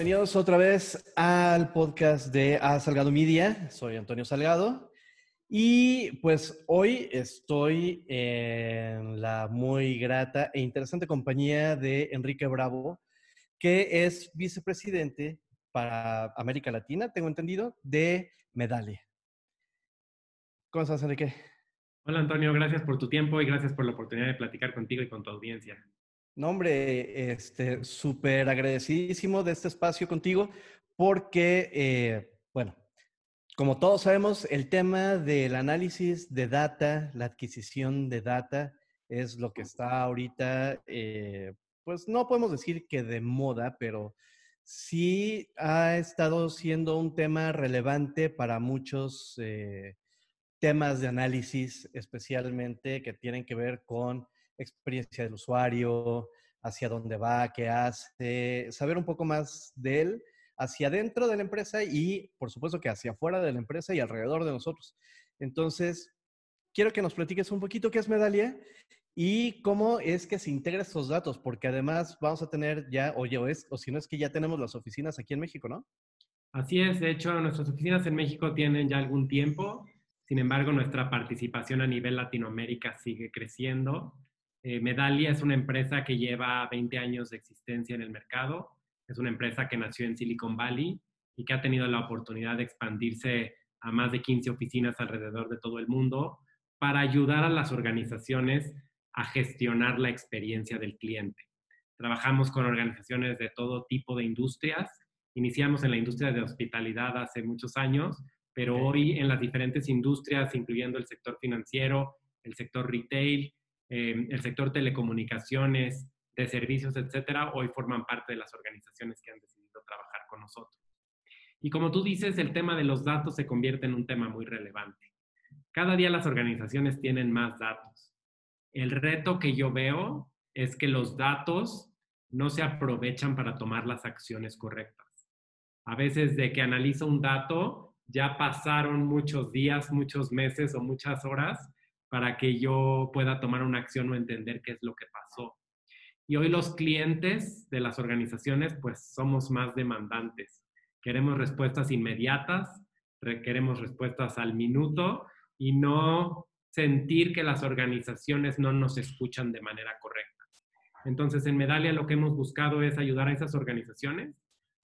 bienvenidos otra vez al podcast de A Salgado Media. Soy Antonio Salgado y pues hoy estoy en la muy grata e interesante compañía de Enrique Bravo, que es vicepresidente para América Latina, tengo entendido, de Medalia. ¿Cómo estás, Enrique? Hola, Antonio, gracias por tu tiempo y gracias por la oportunidad de platicar contigo y con tu audiencia. No, hombre, este, súper agradecidísimo de este espacio contigo porque, eh, bueno, como todos sabemos, el tema del análisis de data, la adquisición de data, es lo que está ahorita, eh, pues no podemos decir que de moda, pero sí ha estado siendo un tema relevante para muchos eh, temas de análisis, especialmente que tienen que ver con experiencia del usuario, hacia dónde va, qué hace, saber un poco más de él hacia adentro de la empresa y, por supuesto, que hacia afuera de la empresa y alrededor de nosotros. Entonces, quiero que nos platiques un poquito qué es Medalia y cómo es que se integra estos datos, porque además vamos a tener ya, o, es, o si no es que ya tenemos las oficinas aquí en México, ¿no? Así es, de hecho, nuestras oficinas en México tienen ya algún tiempo, sin embargo, nuestra participación a nivel Latinoamérica sigue creciendo. Eh, Medalia es una empresa que lleva 20 años de existencia en el mercado. Es una empresa que nació en Silicon Valley y que ha tenido la oportunidad de expandirse a más de 15 oficinas alrededor de todo el mundo para ayudar a las organizaciones a gestionar la experiencia del cliente. Trabajamos con organizaciones de todo tipo de industrias. Iniciamos en la industria de hospitalidad hace muchos años, pero hoy en las diferentes industrias, incluyendo el sector financiero, el sector retail, eh, el sector telecomunicaciones, de servicios, etcétera, hoy forman parte de las organizaciones que han decidido trabajar con nosotros. Y como tú dices, el tema de los datos se convierte en un tema muy relevante. Cada día las organizaciones tienen más datos. El reto que yo veo es que los datos no se aprovechan para tomar las acciones correctas. A veces de que analizo un dato, ya pasaron muchos días, muchos meses o muchas horas para que yo pueda tomar una acción o entender qué es lo que pasó. Y hoy los clientes de las organizaciones pues somos más demandantes. Queremos respuestas inmediatas, queremos respuestas al minuto y no sentir que las organizaciones no nos escuchan de manera correcta. Entonces, en Medalia lo que hemos buscado es ayudar a esas organizaciones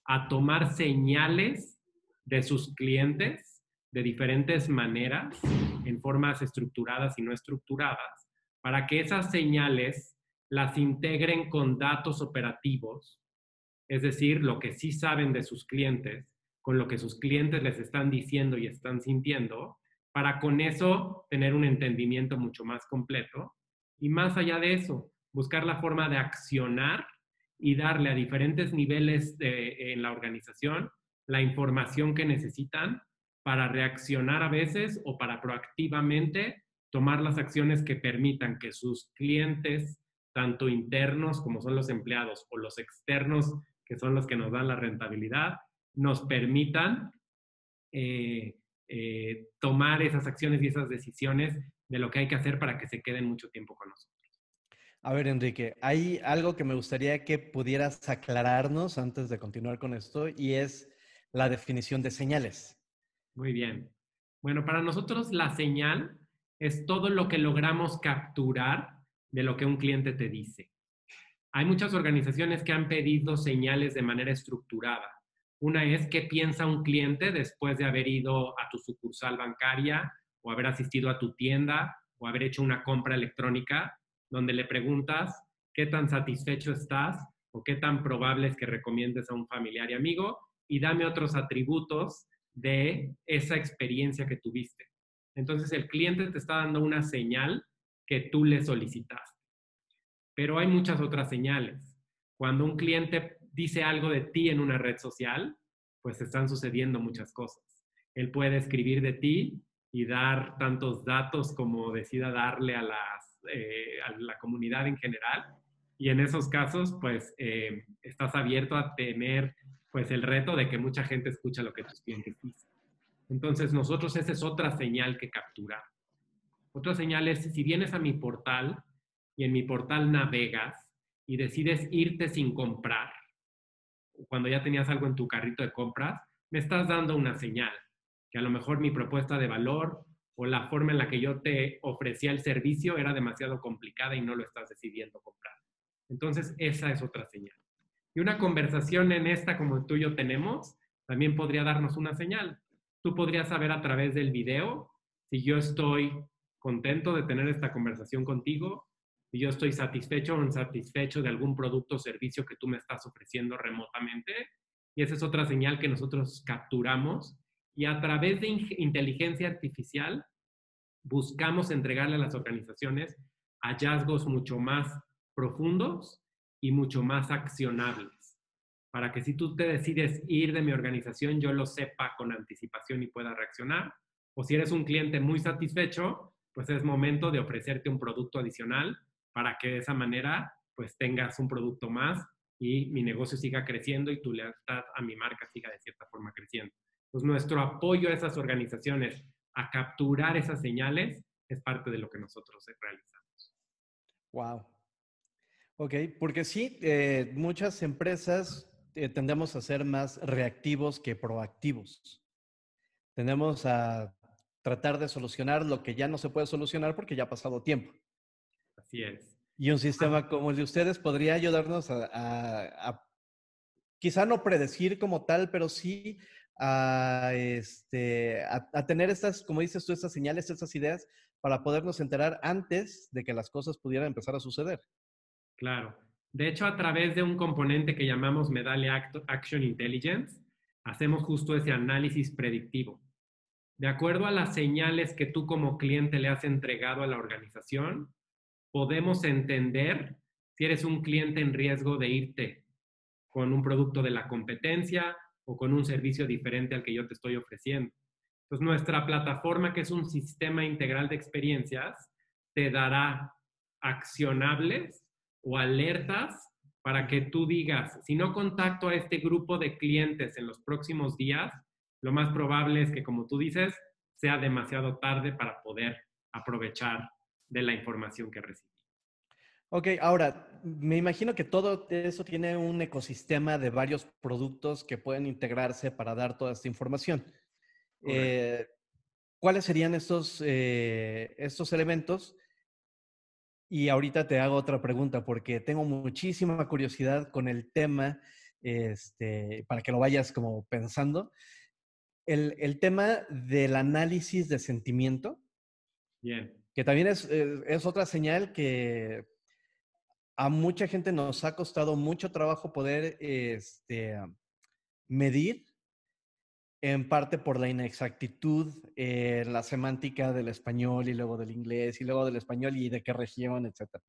a tomar señales de sus clientes de diferentes maneras, en formas estructuradas y no estructuradas, para que esas señales las integren con datos operativos, es decir, lo que sí saben de sus clientes, con lo que sus clientes les están diciendo y están sintiendo, para con eso tener un entendimiento mucho más completo. Y más allá de eso, buscar la forma de accionar y darle a diferentes niveles en la organización la información que necesitan para reaccionar a veces o para proactivamente tomar las acciones que permitan que sus clientes, tanto internos como son los empleados o los externos, que son los que nos dan la rentabilidad, nos permitan eh, eh, tomar esas acciones y esas decisiones de lo que hay que hacer para que se queden mucho tiempo con nosotros. A ver, Enrique, hay algo que me gustaría que pudieras aclararnos antes de continuar con esto y es la definición de señales. Muy bien. Bueno, para nosotros la señal es todo lo que logramos capturar de lo que un cliente te dice. Hay muchas organizaciones que han pedido señales de manera estructurada. Una es qué piensa un cliente después de haber ido a tu sucursal bancaria o haber asistido a tu tienda o haber hecho una compra electrónica, donde le preguntas qué tan satisfecho estás o qué tan probable es que recomiendes a un familiar y amigo y dame otros atributos de esa experiencia que tuviste. Entonces el cliente te está dando una señal que tú le solicitaste. Pero hay muchas otras señales. Cuando un cliente dice algo de ti en una red social, pues están sucediendo muchas cosas. Él puede escribir de ti y dar tantos datos como decida darle a, las, eh, a la comunidad en general. Y en esos casos, pues eh, estás abierto a tener pues el reto de que mucha gente escucha lo que tus clientes dicen. Entonces nosotros esa es otra señal que captura. Otra señal es si vienes a mi portal y en mi portal navegas y decides irte sin comprar cuando ya tenías algo en tu carrito de compras, me estás dando una señal, que a lo mejor mi propuesta de valor o la forma en la que yo te ofrecía el servicio era demasiado complicada y no lo estás decidiendo comprar. Entonces, esa es otra señal. Y una conversación en esta como tú y yo tenemos, también podría darnos una señal. Tú podrías saber a través del video si yo estoy contento de tener esta conversación contigo, si yo estoy satisfecho o insatisfecho de algún producto o servicio que tú me estás ofreciendo remotamente. Y esa es otra señal que nosotros capturamos y a través de inteligencia artificial buscamos entregarle a las organizaciones hallazgos mucho más profundos y mucho más accionables, para que si tú te decides ir de mi organización, yo lo sepa con anticipación y pueda reaccionar. O si eres un cliente muy satisfecho, pues es momento de ofrecerte un producto adicional para que de esa manera pues tengas un producto más y mi negocio siga creciendo y tu lealtad a mi marca siga de cierta forma creciendo. Pues nuestro apoyo a esas organizaciones a capturar esas señales es parte de lo que nosotros realizamos. Wow. Ok, porque sí, eh, muchas empresas eh, tendemos a ser más reactivos que proactivos. Tendemos a tratar de solucionar lo que ya no se puede solucionar porque ya ha pasado tiempo. Así es. Y un sistema como el de ustedes podría ayudarnos a quizá no predecir como tal, pero sí a, este, a, tener estas, como dices tú, estas señales, estas ideas para podernos enterar antes de que las cosas pudieran empezar a suceder. Claro. De hecho, a través de un componente que llamamos Medallia Action Intelligence, hacemos justo ese análisis predictivo. De acuerdo a las señales que tú como cliente le has entregado a la organización, podemos entender si eres un cliente en riesgo de irte con un producto de la competencia o con un servicio diferente al que yo te estoy ofreciendo. Entonces, nuestra plataforma, que es un sistema integral de experiencias, te dará accionables o alertas para que tú digas, si no contacto a este grupo de clientes en los próximos días, lo más probable es que, como tú dices, sea demasiado tarde para poder aprovechar de la información que recibí. Ok, ahora, me imagino que todo eso tiene un ecosistema de varios productos que pueden integrarse para dar toda esta información. Eh, ¿Cuáles serían estos, eh, estos elementos? Y ahorita te hago otra pregunta porque tengo muchísima curiosidad con el tema, este, para que lo vayas como pensando. El, el tema del análisis de sentimiento. Bien. Que también es, es otra señal que a mucha gente nos ha costado mucho trabajo poder este, medir, en parte por la inexactitud en la semántica del español y luego del inglés y luego del español y de qué región, etcétera.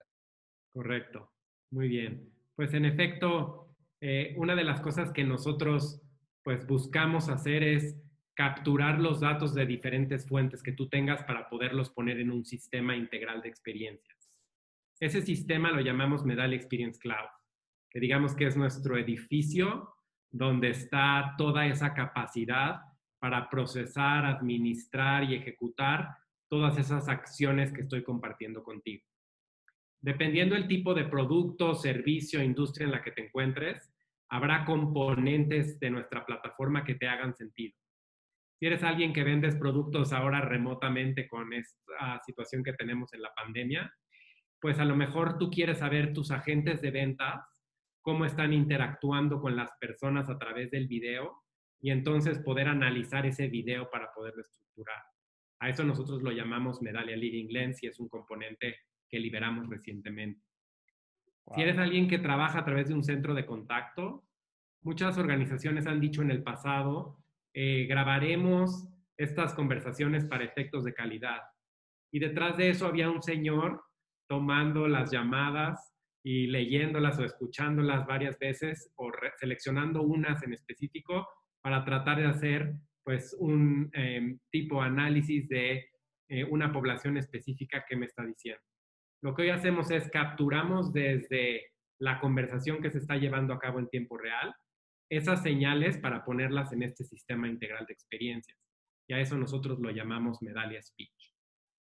Correcto, muy bien. Pues en efecto, eh, una de las cosas que nosotros pues buscamos hacer es capturar los datos de diferentes fuentes que tú tengas para poderlos poner en un sistema integral de experiencias. Ese sistema lo llamamos Medallia Experience Cloud, que digamos que es nuestro edificio donde está toda esa capacidad para procesar, administrar y ejecutar todas esas acciones que estoy compartiendo contigo. Dependiendo del tipo de producto, servicio, industria en la que te encuentres, habrá componentes de nuestra plataforma que te hagan sentido. Si eres alguien que vendes productos ahora remotamente con esta situación que tenemos en la pandemia, pues a lo mejor tú quieres saber tus agentes de ventas, cómo están interactuando con las personas a través del video y entonces poder analizar ese video para poderlo estructurar. A eso nosotros lo llamamos Medallia Leading Lens y es un componente que liberamos recientemente. Si eres alguien que trabaja a través de un centro de contacto, muchas organizaciones han dicho en el pasado, eh, grabaremos estas conversaciones para efectos de calidad. Y detrás de eso había un señor tomando las llamadas y leyéndolas o escuchándolas varias veces o seleccionando unas en específico para tratar de hacer pues un em, tipo análisis de eh, una población específica que me está diciendo. Lo que hoy hacemos es capturamos desde la conversación que se está llevando a cabo en tiempo real esas señales para ponerlas en este sistema integral de experiencias. Y a eso nosotros lo llamamos medalla speech.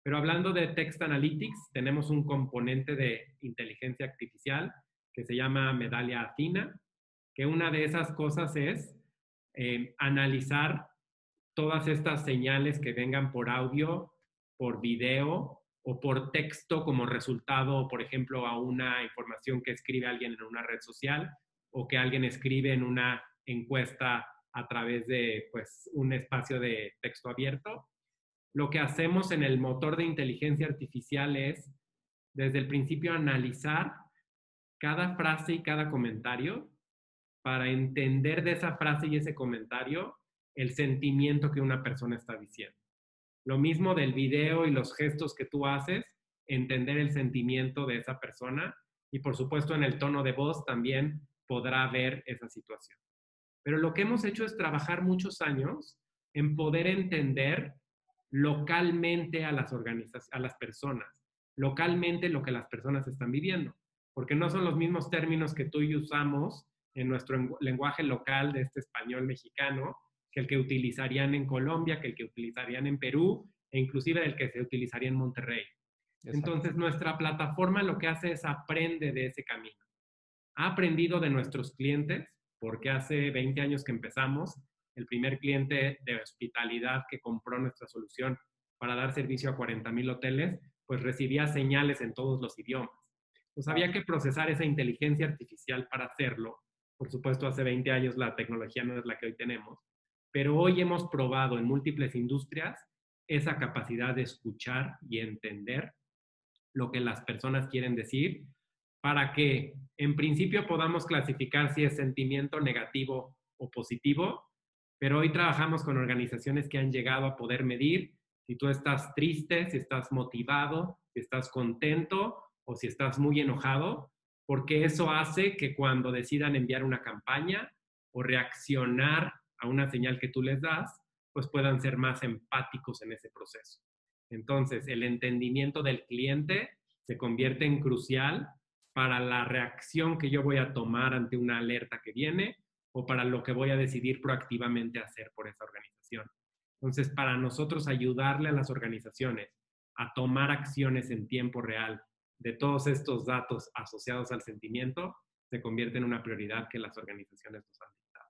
Pero hablando de Text Analytics, tenemos un componente de inteligencia artificial que se llama Medallia Athena, que una de esas cosas es eh, analizar todas estas señales que vengan por audio, por video o por texto como resultado, por ejemplo, a una información que escribe alguien en una red social o que alguien escribe en una encuesta a través de pues, un espacio de texto abierto. Lo que hacemos en el motor de inteligencia artificial es, desde el principio, analizar cada frase y cada comentario para entender de esa frase y ese comentario el sentimiento que una persona está diciendo. Lo mismo del video y los gestos que tú haces, entender el sentimiento de esa persona y por supuesto en el tono de voz también podrá ver esa situación. Pero lo que hemos hecho es trabajar muchos años en poder entender localmente a las organizaciones, a las personas, localmente lo que las personas están viviendo, porque no son los mismos términos que tú y usamos en nuestro lenguaje local de este español mexicano, que el que utilizarían en Colombia, que el que utilizarían en Perú e inclusive el que se utilizaría en Monterrey. Entonces, nuestra plataforma lo que hace es aprende de ese camino. Ha aprendido de nuestros clientes, porque hace 20 años que empezamos, el primer cliente de hospitalidad que compró nuestra solución para dar servicio a 40 mil hoteles, pues recibía señales en todos los idiomas. Pues había que procesar esa inteligencia artificial para hacerlo por supuesto, hace 20 años la tecnología no es la que hoy tenemos, pero hoy hemos probado en múltiples industrias esa capacidad de escuchar y entender lo que las personas quieren decir para que en principio podamos clasificar si es sentimiento negativo o positivo, pero hoy trabajamos con organizaciones que han llegado a poder medir si tú estás triste, si estás motivado, si estás contento o si estás muy enojado porque eso hace que cuando decidan enviar una campaña o reaccionar a una señal que tú les das, pues puedan ser más empáticos en ese proceso. Entonces, el entendimiento del cliente se convierte en crucial para la reacción que yo voy a tomar ante una alerta que viene o para lo que voy a decidir proactivamente hacer por esa organización. Entonces, para nosotros ayudarle a las organizaciones a tomar acciones en tiempo real de todos estos datos asociados al sentimiento se convierte en una prioridad que las organizaciones nos han dictado.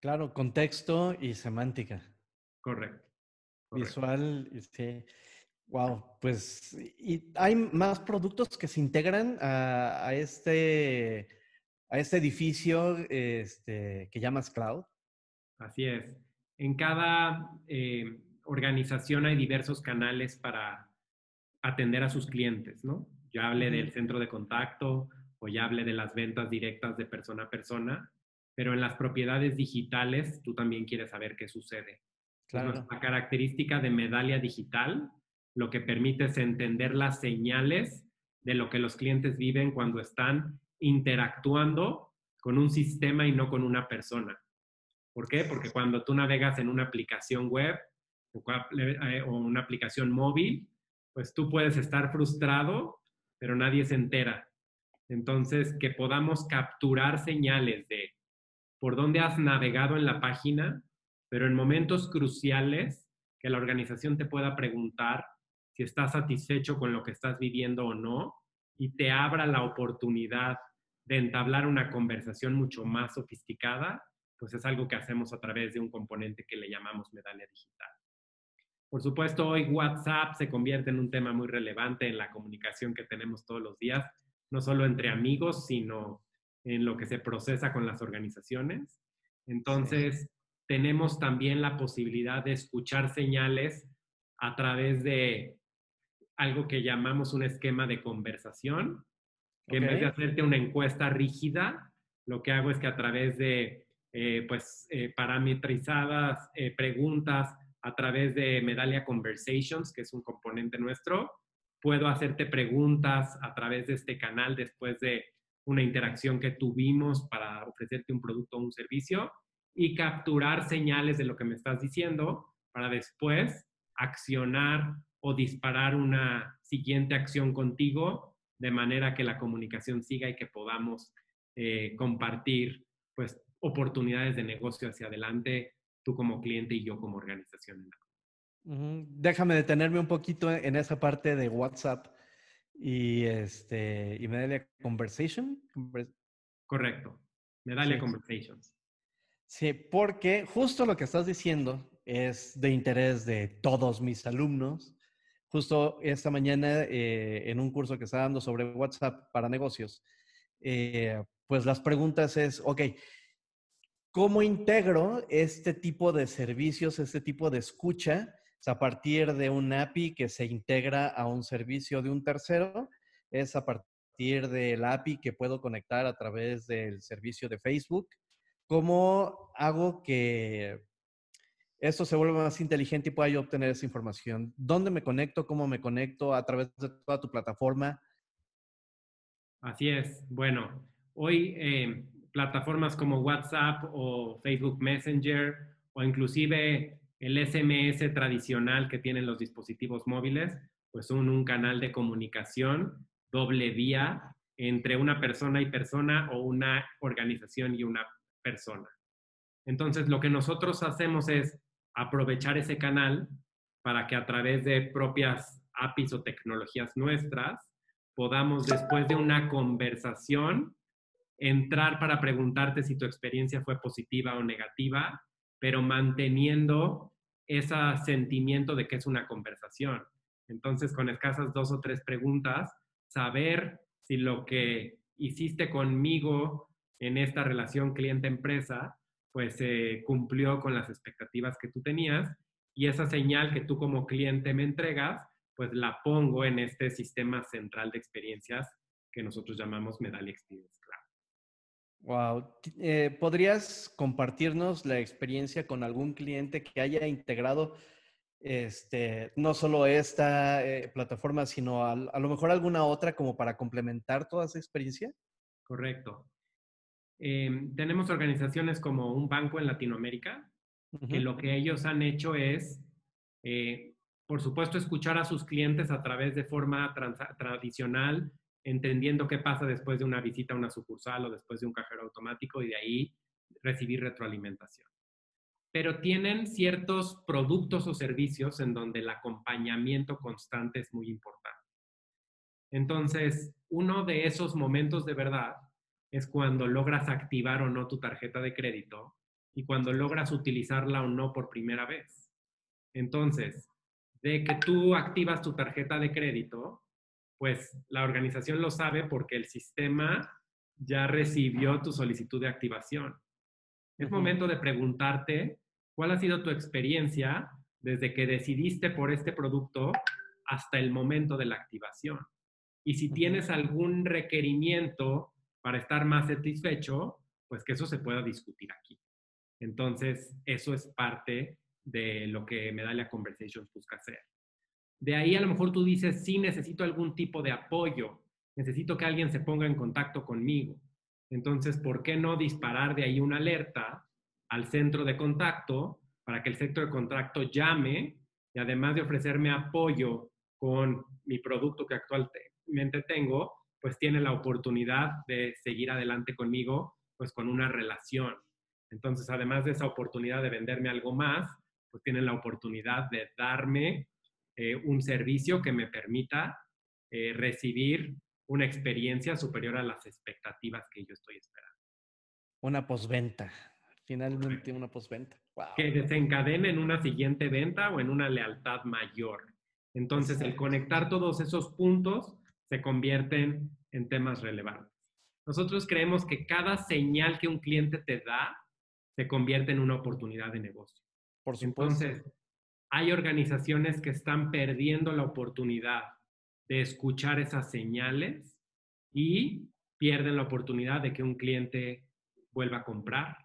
Claro, contexto y semántica. Correcto. Visual, sí. Wow, pues y hay más productos que se integran a, este, a este edificio este, que llamas cloud. Así es. En cada eh, organización hay diversos canales para atender a sus clientes, ¿no? Ya hablé del centro de contacto o ya hablé de las ventas directas de persona a persona, pero en las propiedades digitales tú también quieres saber qué sucede. Claro. La característica de Medalia Digital lo que permite es entender las señales de lo que los clientes viven cuando están interactuando con un sistema y no con una persona. ¿Por qué? Porque cuando tú navegas en una aplicación web o eh, una aplicación móvil, pues tú puedes estar frustrado, pero nadie se entera. Entonces, que podamos capturar señales de por dónde has navegado en la página, pero en momentos cruciales que la organización te pueda preguntar si estás satisfecho con lo que estás viviendo o no y te abra la oportunidad de entablar una conversación mucho más sofisticada, pues es algo que hacemos a través de un componente que le llamamos medalla digital. Por supuesto, hoy WhatsApp se convierte en un tema muy relevante en la comunicación que tenemos todos los días, no solo entre amigos, sino en lo que se procesa con las organizaciones. Entonces, tenemos también la posibilidad de escuchar señales a través de algo que llamamos un esquema de conversación, que en vez de hacerte una encuesta rígida, lo que hago es que a través de eh, pues, eh, parametrizadas eh, preguntas a través de Medalia Conversations, que es un componente nuestro. Puedo hacerte preguntas a través de este canal después de una interacción que tuvimos para ofrecerte un producto o un servicio y capturar señales de lo que me estás diciendo para después accionar o disparar una siguiente acción contigo de manera que la comunicación siga y que podamos eh, compartir pues oportunidades de negocio hacia adelante tú como cliente y yo como organización. Déjame detenerme un poquito en esa parte de WhatsApp y este y Medalia Conversation. Correcto. Medalia Conversations. Sí, porque justo lo que estás diciendo es de interés de todos mis alumnos. Justo esta mañana, eh, en un curso que está dando sobre WhatsApp para negocios, eh, pues las preguntas es, ok, ¿cómo integro este tipo de servicios, este tipo de escucha a partir de un API que se integra a un servicio de un tercero? Es a partir del API que puedo conectar a través del servicio de Facebook. ¿Cómo hago que esto se vuelva más inteligente y pueda yo obtener esa información? ¿Dónde me conecto? ¿Cómo me conecto? ¿A través de toda tu plataforma? Así es. Bueno, hoy eh, plataformas como WhatsApp o Facebook Messenger o inclusive el SMS tradicional que tienen los dispositivos móviles, pues son un canal de comunicación doble vía entre una persona y persona o una organización y una persona. Entonces, lo que nosotros hacemos es aprovechar ese canal para que a través de propias APIs o tecnologías nuestras podamos, después de una conversación, entrar para preguntarte si tu experiencia fue positiva o negativa, pero manteniendo ese sentimiento de que es una conversación. Entonces, con escasas dos o tres preguntas, saber si lo que hiciste conmigo en esta relación cliente-empresa, pues se cumplió con las expectativas que tú tenías y esa señal que tú como cliente me entregas, pues la pongo en este sistema central de experiencias que nosotros llamamos Medallia Experience Cloud. Wow. Eh, ¿Podrías compartirnos la experiencia con algún cliente que haya integrado este, no solo esta eh, plataforma, sino a, lo mejor alguna otra como para complementar toda esa experiencia? Correcto. Em, tenemos organizaciones como un banco en Latinoamérica, que lo que ellos han hecho es, eh, por supuesto, escuchar a sus clientes a través de forma tradicional, entendiendo qué pasa después de una visita a una sucursal o después de un cajero automático y de ahí recibir retroalimentación. Pero tienen ciertos productos o servicios en donde el acompañamiento constante es muy importante. Entonces, uno de esos momentos de verdad es cuando logras activar o no tu tarjeta de crédito y cuando logras utilizarla o no por primera vez. Entonces, de que tú activas tu tarjeta de crédito, pues la organización lo sabe porque el sistema ya recibió tu solicitud de activación. Es momento de preguntarte cuál ha sido tu experiencia desde que decidiste por este producto hasta el momento de la activación. Y si tienes algún requerimiento para estar más satisfecho, pues que eso se pueda discutir aquí. Entonces, eso es parte de lo que Medallia Conversations busca hacer. De ahí a lo mejor tú dices, sí, necesito algún tipo de apoyo, necesito que alguien se ponga en contacto conmigo. Entonces, ¿por qué no disparar de ahí una alerta al centro de contacto para que el centro de contacto llame y además de ofrecerme apoyo con mi producto que actualmente tengo, pues tiene la oportunidad de seguir adelante conmigo, pues con una relación. Entonces, además de esa oportunidad de venderme algo más, pues tienen la oportunidad de darme eh, un servicio que me permita eh, recibir una experiencia superior a las expectativas que yo estoy esperando. Una postventa, finalmente una postventa. Que desencadene en una siguiente venta o en una lealtad mayor. Entonces, el conectar todos esos puntos se convierten en temas relevantes. Nosotros creemos que cada señal que un cliente te da se convierte en una oportunidad de negocio. Por supuesto. Entonces, hay organizaciones que están perdiendo la oportunidad de escuchar esas señales y pierden la oportunidad de que un cliente vuelva a comprar,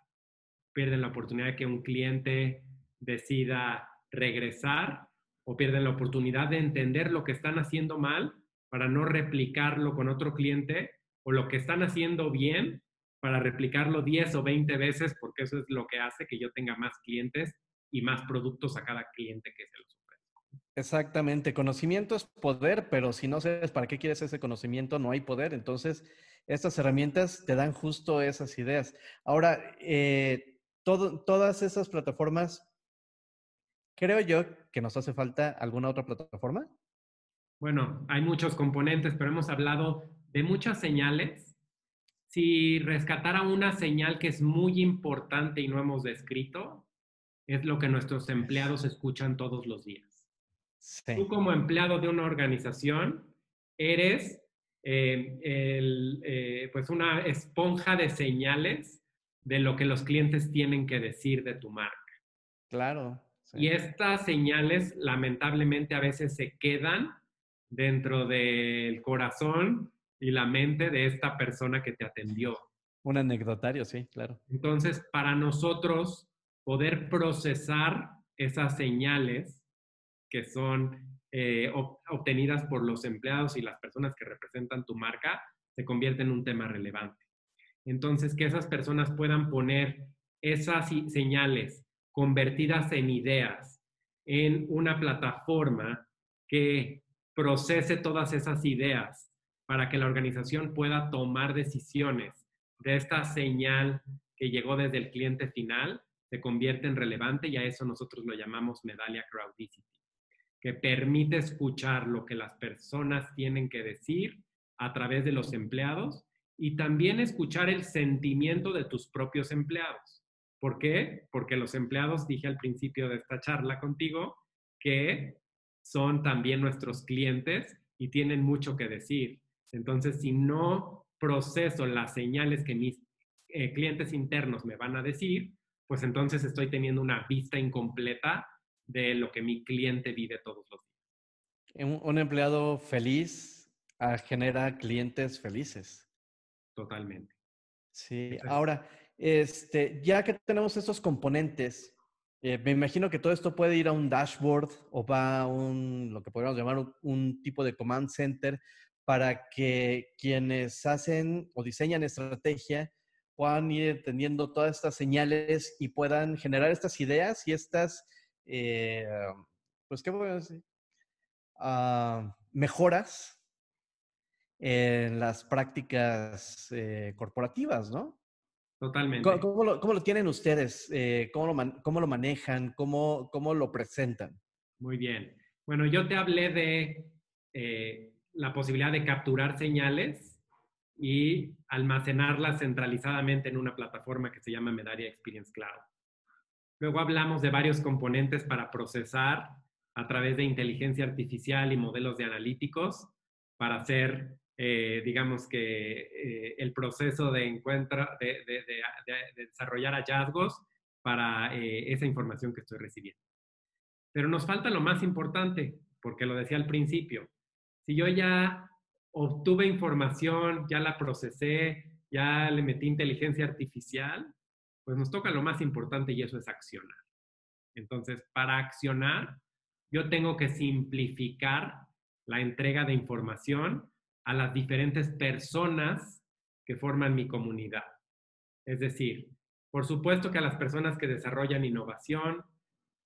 pierden la oportunidad de que un cliente decida regresar o pierden la oportunidad de entender lo que están haciendo mal para no replicarlo con otro cliente o lo que están haciendo bien para replicarlo 10 o 20 veces, porque eso es lo que hace que yo tenga más clientes y más productos a cada cliente que se los ofrezco. Exactamente, conocimiento es poder, pero si no sabes para qué quieres ese conocimiento, no hay poder. Entonces, estas herramientas te dan justo esas ideas. Ahora, eh, todas esas plataformas, creo yo que nos hace falta alguna otra plataforma. Bueno, hay muchos componentes, pero hemos hablado de muchas señales. si rescatara una señal que es muy importante y no hemos descrito, es lo que nuestros empleados escuchan todos los días. Tú como empleado de una organización eres eh, eh, pues una esponja de señales de lo que los clientes tienen que decir de tu marca. Claro. Y estas señales lamentablemente a veces se quedan dentro del corazón y la mente de esta persona que te atendió. Un anecdotario, sí, claro. Entonces, para nosotros poder procesar esas señales que son eh, obtenidas por los empleados y las personas que representan tu marca, se convierte en un tema relevante. Entonces, que esas personas puedan poner esas señales convertidas en ideas en una plataforma que procese todas esas ideas para que la organización pueda tomar decisiones de esta señal que llegó desde el cliente final, se convierte en relevante y a eso nosotros lo llamamos medalla crowdicity, que permite escuchar lo que las personas tienen que decir a través de los empleados y también escuchar el sentimiento de tus propios empleados. ¿Por qué? Porque los empleados, dije al principio de esta charla contigo, que son también nuestros clientes y tienen mucho que decir. Entonces, si no proceso las señales que mis eh, clientes internos me van a decir, pues entonces estoy teniendo una vista incompleta de lo que mi cliente vive todos los días. Un, un empleado feliz ah, genera clientes felices. Totalmente. Sí, ahora, este, ya que tenemos estos componentes, eh, me imagino que todo esto puede ir a un dashboard o va a un, lo que podríamos llamar un, tipo de command center para que quienes hacen o diseñan estrategia puedan ir entendiendo todas estas señales y puedan generar estas ideas y estas, eh, pues, ¿qué? Ah, mejoras en las prácticas eh, corporativas, ¿no? Totalmente. ¿Cómo, lo, tienen ustedes? Eh, ¿cómo, lo ¿Cómo lo manejan? ¿Cómo, ¿Cómo lo presentan? Muy bien. Bueno, yo te hablé de eh, la posibilidad de capturar señales y almacenarlas centralizadamente en una plataforma que se llama Medaria Experience Cloud. Luego hablamos de varios componentes para procesar a través de inteligencia artificial y modelos de analíticos para hacer eh, digamos que eh, el proceso de encuentro, de, desarrollar hallazgos para eh, esa información que estoy recibiendo. Pero nos falta lo más importante, porque lo decía al principio. Si yo ya obtuve información, ya la procesé, ya le metí inteligencia artificial, pues nos toca lo más importante y eso es accionar. Entonces, para accionar, yo tengo que simplificar la entrega de información a las diferentes personas que forman mi comunidad. Es decir, por supuesto que a las personas que desarrollan innovación,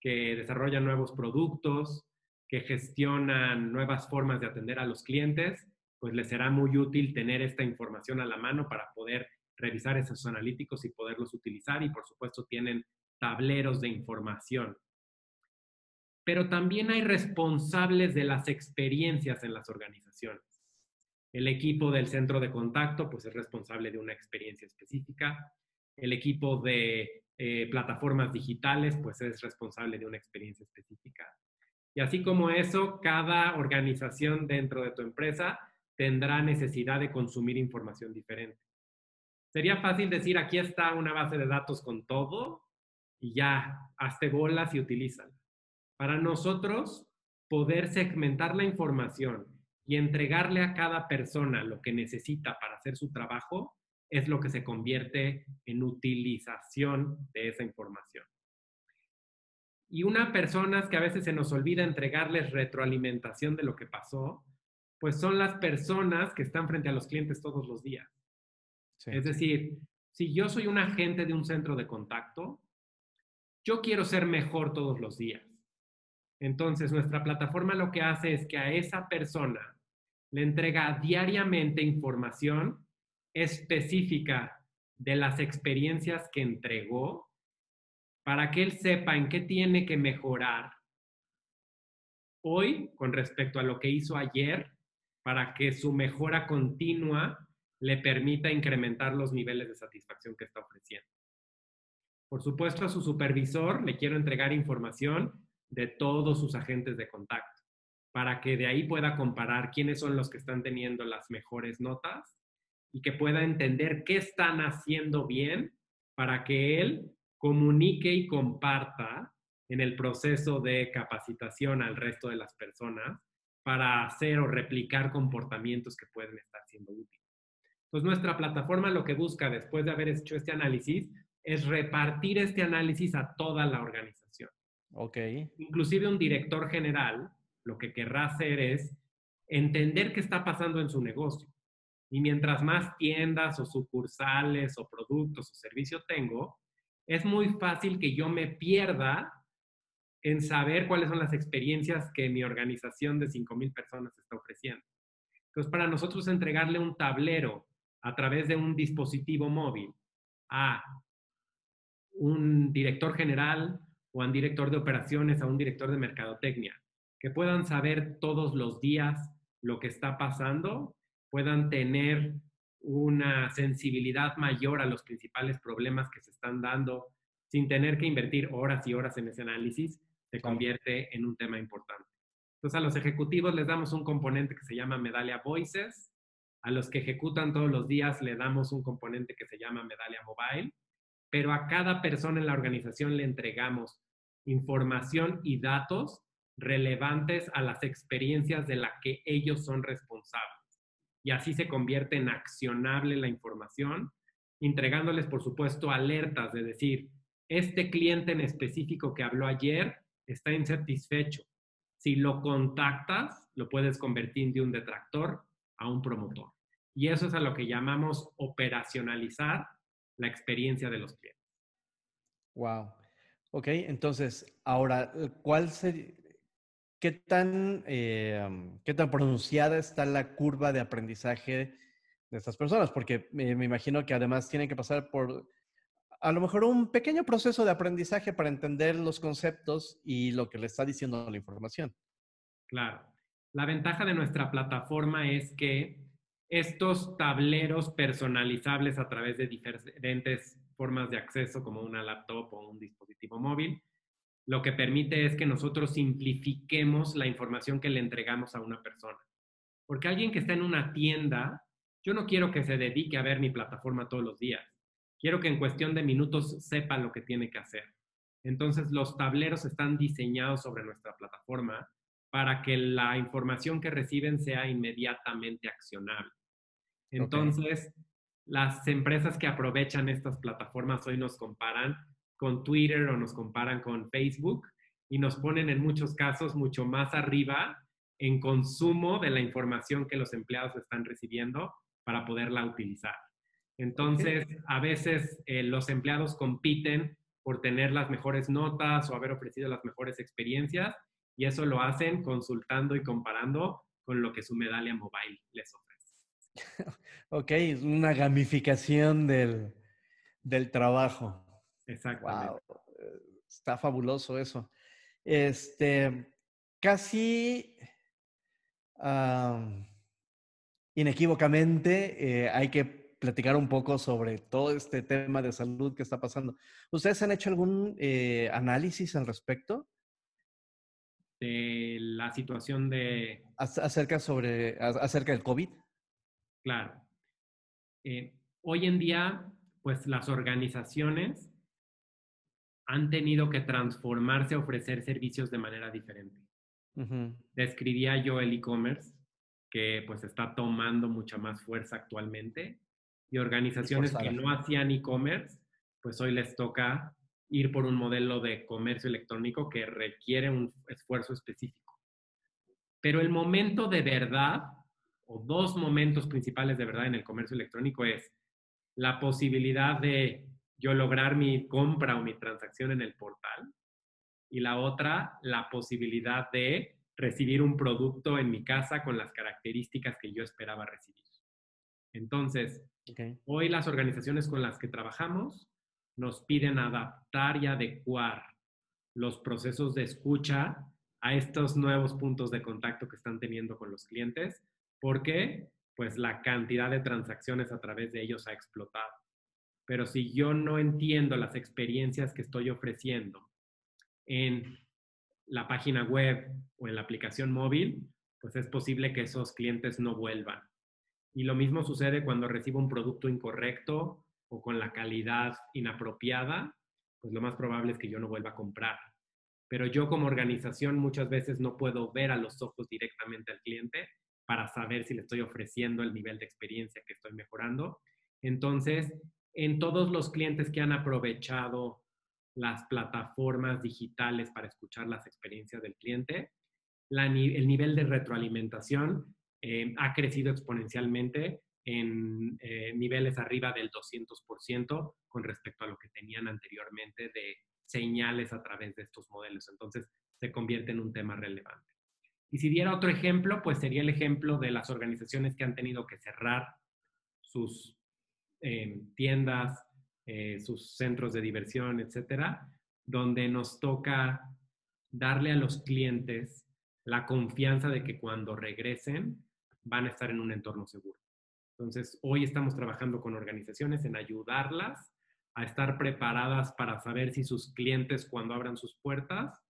que desarrollan nuevos productos, que gestionan nuevas formas de atender a los clientes, pues les será muy útil tener esta información a la mano para poder revisar esos analíticos y poderlos utilizar y por supuesto tienen tableros de información. Pero también hay responsables de las experiencias en las organizaciones. El equipo del centro de contacto pues es responsable de una experiencia específica. El equipo de eh, plataformas digitales pues es responsable de una experiencia específica. Y así como eso, cada organización dentro de tu empresa tendrá necesidad de consumir información diferente. Sería fácil decir, aquí está una base de datos con todo y ya, hazte bolas y utilízala. Para nosotros, poder segmentar la información y entregarle a cada persona lo que necesita para hacer su trabajo es lo que se convierte en utilización de esa información. Y una persona que a veces se nos olvida entregarles retroalimentación de lo que pasó, pues son las personas que están frente a los clientes todos los días. Es decir, si yo soy un agente de un centro de contacto, yo quiero ser mejor todos los días. Entonces, nuestra plataforma lo que hace es que a esa persona le entrega diariamente información específica de las experiencias que entregó para que él sepa en qué tiene que mejorar hoy con respecto a lo que hizo ayer para que su mejora continua le permita incrementar los niveles de satisfacción que está ofreciendo. Por supuesto, a su supervisor le quiero entregar información de todos sus agentes de contacto para que de ahí pueda comparar quiénes son los que están teniendo las mejores notas y que pueda entender qué están haciendo bien para que él comunique y comparta en el proceso de capacitación al resto de las personas para hacer o replicar comportamientos que pueden estar siendo útiles. Entonces, nuestra plataforma lo que busca después de haber hecho este análisis es repartir este análisis a toda la organización. Ok. Inclusive un director general lo que querrá hacer es entender qué está pasando en su negocio. Y mientras más tiendas o sucursales o productos o servicios tengo, es muy fácil que yo me pierda en saber cuáles son las experiencias que mi organización de 5.000 personas está ofreciendo. Entonces, para nosotros entregarle un tablero a través de un dispositivo móvil a un director general o a un director de operaciones, a un director de mercadotecnia, que puedan saber todos los días lo que está pasando, puedan tener una sensibilidad mayor a los principales problemas que se están dando sin tener que invertir horas y horas en ese análisis, se convierte en un tema importante. Entonces a los ejecutivos les damos un componente que se llama Medallia Voices, a los que ejecutan todos los días le damos un componente que se llama Medallia Mobile, pero a cada persona en la organización le entregamos información y datos relevantes a las experiencias de las que ellos son responsables. Y así se convierte en accionable la información, entregándoles, por supuesto, alertas de decir, este cliente en específico que habló ayer está insatisfecho. Si lo contactas, lo puedes convertir de un detractor a un promotor. Y eso es a lo que llamamos operacionalizar la experiencia de los clientes. Wow. Ok, entonces, ahora, ¿cuál sería, qué tan, eh, qué tan pronunciada está la curva de aprendizaje de estas personas? Porque me imagino que además tienen que pasar por a lo mejor un pequeño proceso de aprendizaje para entender los conceptos y lo que le está diciendo la información. Claro. La ventaja de nuestra plataforma es que estos tableros personalizables a través de diferentes formas de acceso, como una laptop o un dispositivo móvil, lo que permite es que nosotros simplifiquemos la información que le entregamos a una persona. Porque alguien que está en una tienda, yo no quiero que se dedique a ver mi plataforma todos los días quiero que en cuestión de minutos sepa lo que tiene que hacer. Entonces, los tableros están diseñados sobre nuestra plataforma para que la información que reciben sea inmediatamente accionable. Entonces, las empresas que aprovechan estas plataformas hoy nos comparan con Twitter o nos comparan con Facebook y nos ponen en muchos casos mucho más arriba en consumo de la información que los empleados están recibiendo para poderla utilizar. Entonces, a veces eh, los empleados compiten por tener las mejores notas o haber ofrecido las mejores experiencias y eso lo hacen consultando y comparando con lo que su medalla mobile les ofrece. ok, es una gamificación del, trabajo. Exactamente. Wow, está fabuloso eso. Este, casi inequívocamente eh, hay que platicar un poco sobre todo este tema de salud que está pasando. ¿Ustedes han hecho algún eh, análisis al respecto? De la situación de... Acerca, sobre, acerca del COVID. Claro. Eh, hoy en día, pues las organizaciones han tenido que transformarse a ofrecer servicios de manera diferente. Describía yo el e-commerce, que pues está tomando mucha más fuerza actualmente y organizaciones que no hacían e-commerce, pues hoy les toca ir por un modelo de comercio electrónico que requiere un esfuerzo específico. Pero el momento de verdad, o dos momentos principales de verdad en el comercio electrónico es la posibilidad de yo lograr mi compra o mi transacción en el portal y la otra, la posibilidad de recibir un producto en mi casa con las características que yo esperaba recibir. Entonces, hoy las organizaciones con las que trabajamos nos piden adaptar y adecuar los procesos de escucha a estos nuevos puntos de contacto que están teniendo con los clientes. ¿Por qué? pues la cantidad de transacciones a través de ellos ha explotado. Pero si yo no entiendo las experiencias que estoy ofreciendo en la página web o en la aplicación móvil, pues es posible que esos clientes no vuelvan. Y lo mismo sucede cuando recibo un producto incorrecto o con la calidad inapropiada, pues lo más probable es que yo no vuelva a comprar. Pero yo como organización muchas veces no puedo ver a los ojos directamente al cliente para saber si le estoy ofreciendo el nivel de experiencia que estoy mejorando. Entonces, en todos los clientes que han aprovechado las plataformas digitales para escuchar las experiencias del cliente, el nivel de retroalimentación eh, ha crecido exponencialmente en eh, niveles arriba del 200% con respecto a lo que tenían anteriormente de señales a través de estos modelos. Entonces, se convierte en un tema relevante. Y si diera otro ejemplo, pues sería el ejemplo de las organizaciones que han tenido que cerrar sus tiendas, eh, sus centros de diversión, etcétera, donde nos toca darle a los clientes la confianza de que cuando regresen van a estar en un entorno seguro. Entonces, hoy estamos trabajando con organizaciones en ayudarlas a estar preparadas para saber si sus clientes cuando abran sus puertas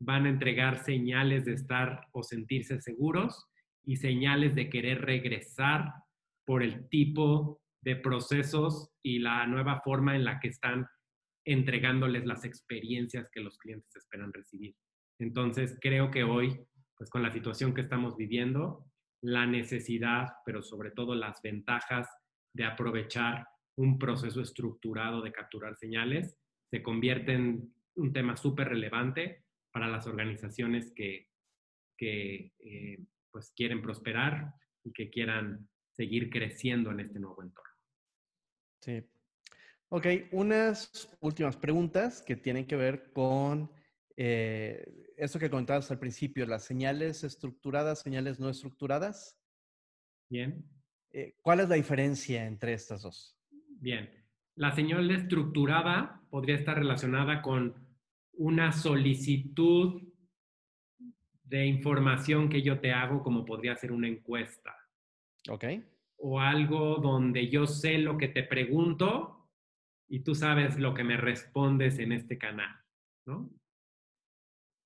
van a entregar señales de estar o sentirse seguros y señales de querer regresar por el tipo de procesos y la nueva forma en la que están entregándoles las experiencias que los clientes esperan recibir. Entonces, creo que hoy, pues con la situación que estamos viviendo, la necesidad, pero sobre todo las ventajas de aprovechar un proceso estructurado de capturar señales, se convierte en un tema súper relevante para las organizaciones que, que eh, pues quieren prosperar y que quieran seguir creciendo en este nuevo entorno. Sí. Ok, unas últimas preguntas que tienen que ver con eh, eso que comentabas al principio, las señales estructuradas, señales no estructuradas. Bien. Eh, ¿Cuál es la diferencia entre estas dos? Bien. La señal estructurada podría estar relacionada con una solicitud de información que yo te hago, como podría ser una encuesta. Ok o algo donde yo sé lo que te pregunto y tú sabes lo que me respondes en este canal, ¿no?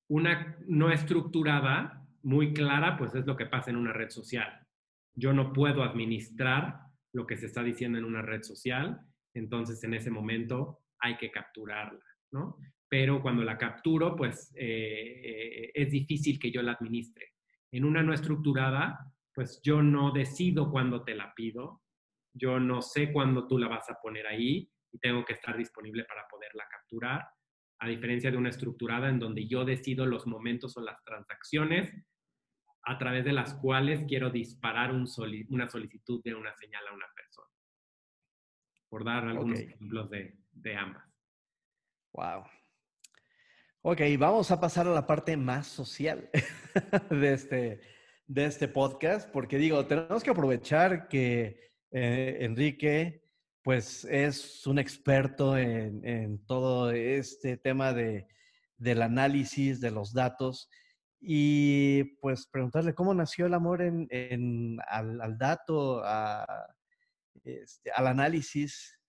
Una no estructurada, muy clara, pues es lo que pasa en una red social. Yo no puedo administrar lo que se está diciendo en una red social, entonces en ese momento hay que capturarla, ¿no? Pero cuando la capturo, pues eh, eh, es difícil que yo la administre. En una no estructurada, pues yo no decido cuándo te la pido, yo no sé cuándo tú la vas a poner ahí y tengo que estar disponible para poderla capturar, a diferencia de una estructurada en donde yo decido los momentos o las transacciones a través de las cuales quiero disparar una solicitud de una señal a una persona. Por dar algunos ejemplos de, de ambas. Wow. Ok, vamos a pasar a la parte más social de este, de este podcast, porque digo, tenemos que aprovechar que eh, Enrique, pues es un experto en, todo este tema de, del análisis de los datos y pues preguntarle cómo nació el amor en, al, dato, este, al análisis.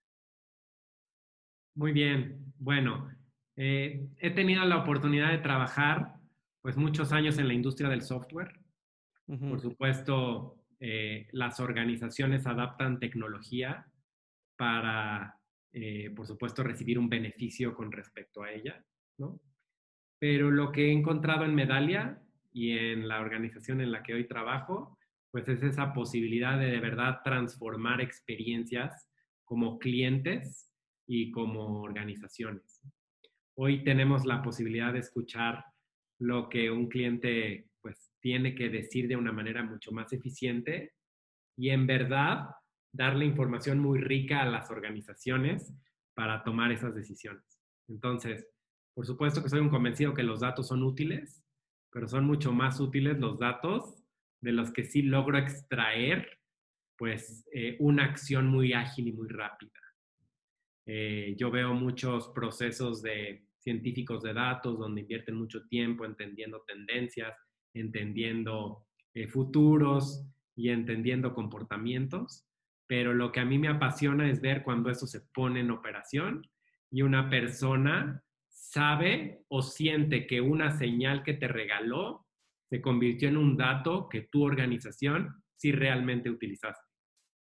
Muy bien, bueno, eh, he tenido la oportunidad de trabajar pues muchos años en la industria del software por supuesto, eh, las organizaciones adaptan tecnología para, eh, por supuesto, recibir un beneficio con respecto a ella, ¿no? Pero lo que he encontrado en Medalia y en la organización en la que hoy trabajo, pues es esa posibilidad de de verdad transformar experiencias como clientes y como organizaciones. Hoy tenemos la posibilidad de escuchar lo que un cliente tiene que decir de una manera mucho más eficiente y en verdad darle información muy rica a las organizaciones para tomar esas decisiones. Entonces, por supuesto que soy un convencido que los datos son útiles, pero son mucho más útiles los datos de los que sí logro extraer pues eh, una acción muy ágil y muy rápida. Eh, yo veo muchos procesos de científicos de datos donde invierten mucho tiempo entendiendo tendencias, entendiendo eh, futuros y entendiendo comportamientos, pero lo que a mí me apasiona es ver cuando eso se pone en operación y una persona sabe o siente que una señal que te regaló se convirtió en un dato que tu organización sí realmente utilizaste.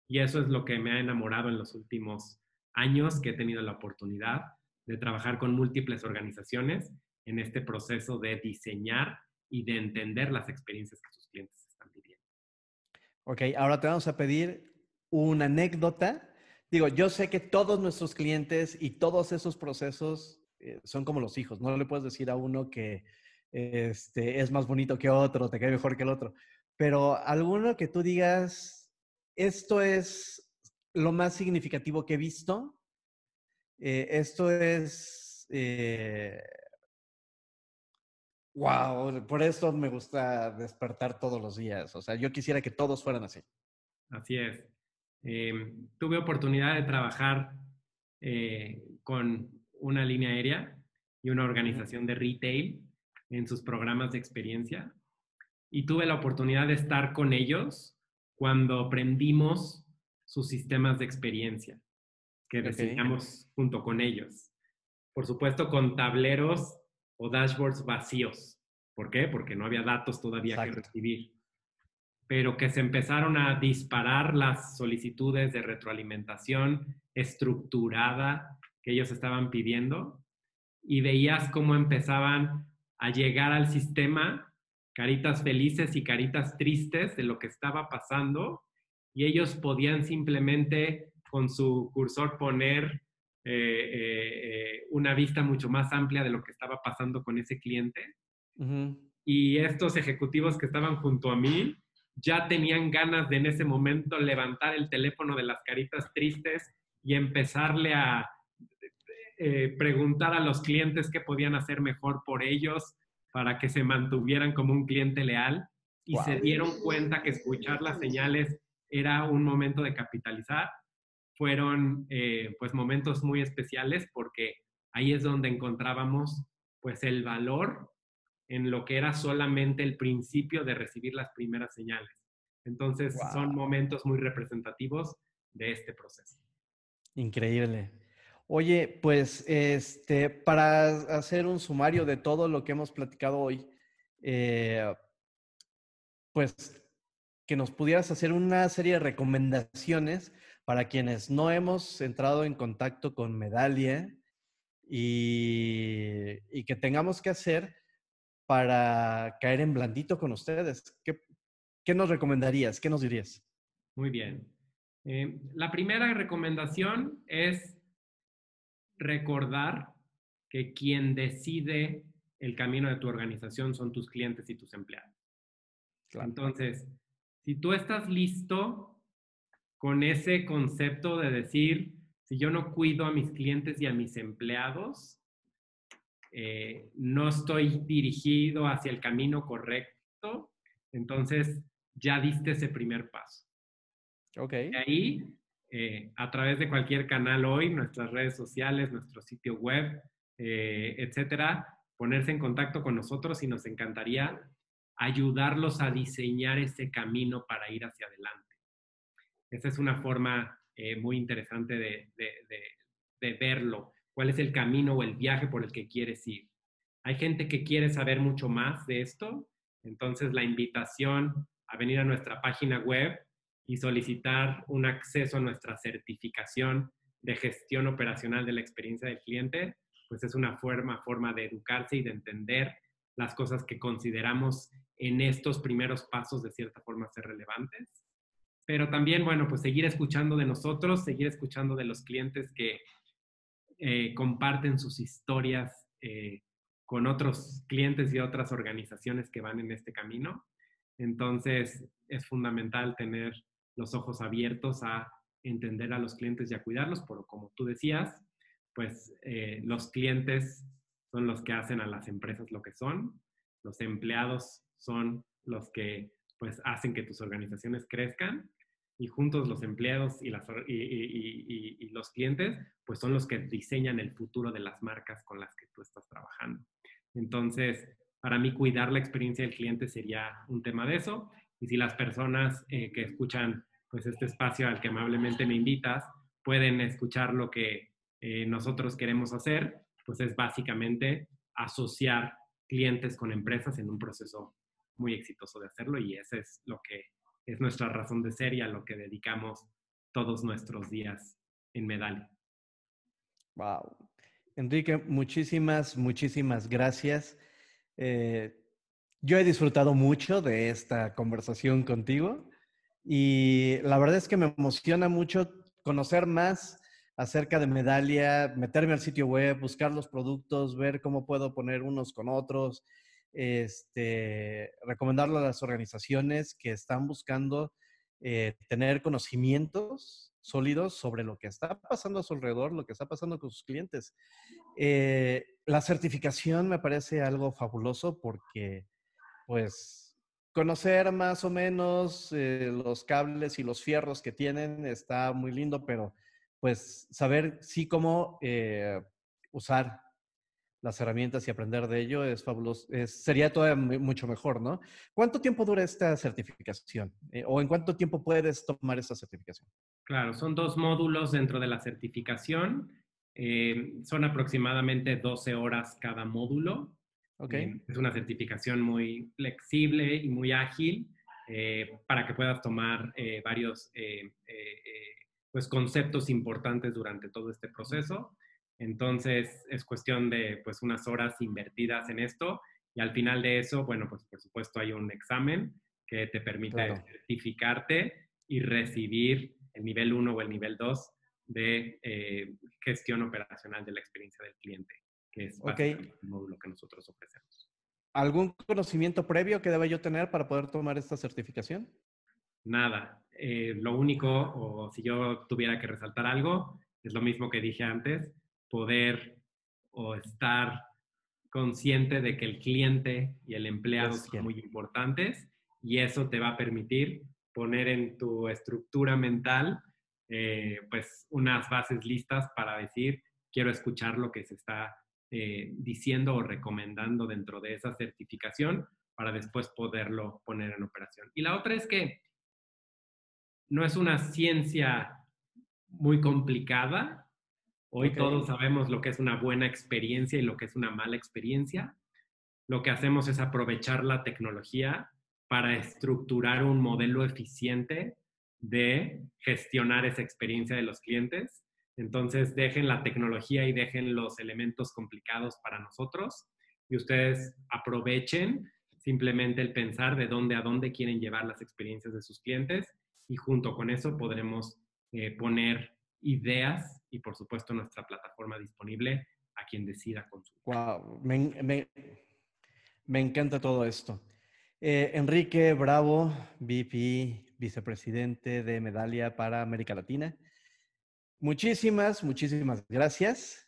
Y eso es lo que me ha enamorado en los últimos años que he tenido la oportunidad de trabajar con múltiples organizaciones en este proceso de diseñar y de entender las experiencias que sus clientes están viviendo. Ok, ahora te vamos a pedir una anécdota. Digo, yo sé que todos nuestros clientes y todos esos procesos eh, son como los hijos. No le puedes decir a uno que este, es más bonito que otro, te cae mejor que el otro. Pero alguno que tú digas, esto es lo más significativo que he visto, eh, esto es, wow, eh, por eso me gusta despertar todos los días. O sea, yo quisiera que todos fueran así. Así es. tuve oportunidad de trabajar con una línea aérea y una organización de retail en sus programas de experiencia. Y tuve la oportunidad de estar con ellos cuando aprendimos sus sistemas de experiencia que diseñamos junto con ellos. Por supuesto, con tableros o dashboards vacíos. ¿Por qué? Porque no había datos todavía que recibir. Pero que se empezaron a disparar las solicitudes de retroalimentación estructurada que ellos estaban pidiendo y veías cómo empezaban a llegar al sistema caritas felices y caritas tristes de lo que estaba pasando y ellos podían simplemente con su cursor poner eh, eh, una vista mucho más amplia de lo que estaba pasando con ese cliente. Y estos ejecutivos que estaban junto a mí ya tenían ganas de en ese momento levantar el teléfono de las caritas tristes y empezarle a eh, preguntar a los clientes qué podían hacer mejor por ellos para que se mantuvieran como un cliente leal y se dieron cuenta que escuchar las señales era un momento de capitalizar. Fueron eh, pues momentos muy especiales porque ahí es donde encontrábamos pues el valor en lo que era solamente el principio de recibir las primeras señales. Entonces son momentos muy representativos de este proceso. Increíble. Oye, pues este, para hacer un sumario de todo lo que hemos platicado hoy, eh, pues que nos pudieras hacer una serie de recomendaciones para quienes no hemos entrado en contacto con Medalia y, y que tengamos que hacer para caer en blandito con ustedes. ¿Qué, qué nos recomendarías? ¿Qué nos dirías? Muy bien. Eh, la primera recomendación es recordar que quien decide el camino de tu organización son tus clientes y tus empleados. Entonces, si tú estás listo con ese concepto de decir, si yo no cuido a mis clientes y a mis empleados, eh, no estoy dirigido hacia el camino correcto, entonces ya diste ese primer paso. Ok. Y ahí eh, a través de cualquier canal hoy, nuestras redes sociales, nuestro sitio web, eh, etcétera, ponerse en contacto con nosotros y nos encantaría ayudarlos a diseñar ese camino para ir hacia adelante. Esa es una forma eh, muy interesante de, de verlo. ¿Cuál es el camino o el viaje por el que quieres ir? Hay gente que quiere saber mucho más de esto, entonces la invitación a venir a nuestra página web y solicitar un acceso a nuestra certificación de gestión operacional de la experiencia del cliente, pues es una forma, forma de educarse y de entender las cosas que consideramos en estos primeros pasos de cierta forma ser relevantes. Pero también, bueno, pues seguir escuchando de nosotros, seguir escuchando de los clientes que eh, comparten sus historias eh, con otros clientes y otras organizaciones que van en este camino. Entonces, es fundamental tener los ojos abiertos a entender a los clientes y a cuidarlos, pero como tú decías, pues eh, los clientes son los que hacen a las empresas lo que son, los empleados son los que pues hacen que tus organizaciones crezcan y juntos los empleados y, las, y, los clientes pues son los que diseñan el futuro de las marcas con las que tú estás trabajando. Entonces, para mí cuidar la experiencia del cliente sería un tema de eso Y si las personas eh, que escuchan pues este espacio al que amablemente me invitas pueden escuchar lo que eh, nosotros queremos hacer, pues es básicamente asociar clientes con empresas en un proceso muy exitoso de hacerlo y ese es lo que es nuestra razón de ser y a lo que dedicamos todos nuestros días en Medal. Wow. Enrique, muchísimas, muchísimas gracias. Eh, yo he disfrutado mucho de esta conversación contigo y la verdad es que me emociona mucho conocer más acerca de Medalia, meterme al sitio web, buscar los productos, ver cómo puedo poner unos con otros, este, recomendarlo a las organizaciones que están buscando eh, tener conocimientos sólidos sobre lo que está pasando a su alrededor, lo que está pasando con sus clientes. Eh, la certificación me parece algo fabuloso porque, pues, conocer más o menos eh, los cables y los fierros que tienen está muy lindo, pero pues saber sí cómo usar las herramientas y aprender de ello es fabuloso. sería todavía mucho mejor, ¿no? ¿Cuánto tiempo dura esta certificación? Eh, ¿O en cuánto tiempo puedes tomar esta certificación? Claro, son dos módulos dentro de la certificación. Eh, son aproximadamente 12 horas cada módulo. Okay. Eh, es una certificación muy flexible y muy ágil para que puedas tomar varios pues, conceptos importantes durante todo este proceso. Entonces, es cuestión de pues unas horas invertidas en esto y al final de eso, bueno, pues por supuesto hay un examen que te permite certificarte y recibir el nivel 1 o el nivel 2 de eh, gestión operacional de la experiencia del cliente, que es el módulo que nosotros ofrecemos. ¿Algún conocimiento previo que deba yo tener para poder tomar esta certificación? Nada. Eh, lo único, o si yo tuviera que resaltar algo, es lo mismo que dije antes, poder o estar consciente de que el cliente y el empleado son muy importantes y eso te va a permitir poner en tu estructura mental eh, pues unas bases listas para decir quiero escuchar lo que se está eh, diciendo o recomendando dentro de esa certificación para después poderlo poner en operación. Y la otra es que no es una ciencia muy complicada, Hoy todos sabemos lo que es una buena experiencia y lo que es una mala experiencia. Lo que hacemos es aprovechar la tecnología para estructurar un modelo eficiente de gestionar esa experiencia de los clientes. Entonces, dejen la tecnología y dejen los elementos complicados para nosotros y ustedes aprovechen simplemente el pensar de dónde a dónde quieren llevar las experiencias de sus clientes y junto con eso podremos eh, poner ideas y por supuesto nuestra plataforma disponible a quien decida consumir. Wow, me, encanta todo esto. Eh, Enrique Bravo, VP, vicepresidente de Medalia para América Latina. Muchísimas, muchísimas gracias.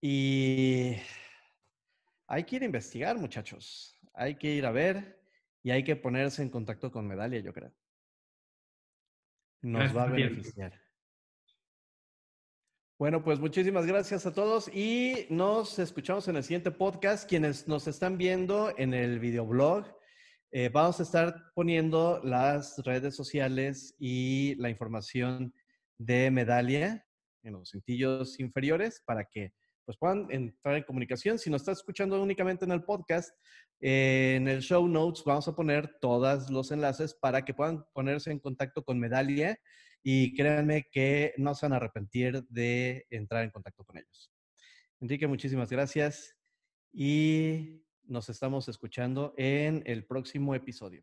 Y hay que ir a investigar, muchachos. Hay que ir a ver y hay que ponerse en contacto con Medalia, yo creo. Nos va a beneficiar. Bueno, pues muchísimas gracias a todos y nos escuchamos en el siguiente podcast. Quienes nos están viendo en el videoblog, eh, vamos a estar poniendo las redes sociales y la información de Medalia en los cintillos inferiores para que pues, puedan entrar en comunicación. Si nos está escuchando únicamente en el podcast, eh, en el show notes vamos a poner todos los enlaces para que puedan ponerse en contacto con Medalia y créanme que no se van a arrepentir de entrar en contacto con ellos. Enrique, muchísimas gracias y nos estamos escuchando en el próximo episodio.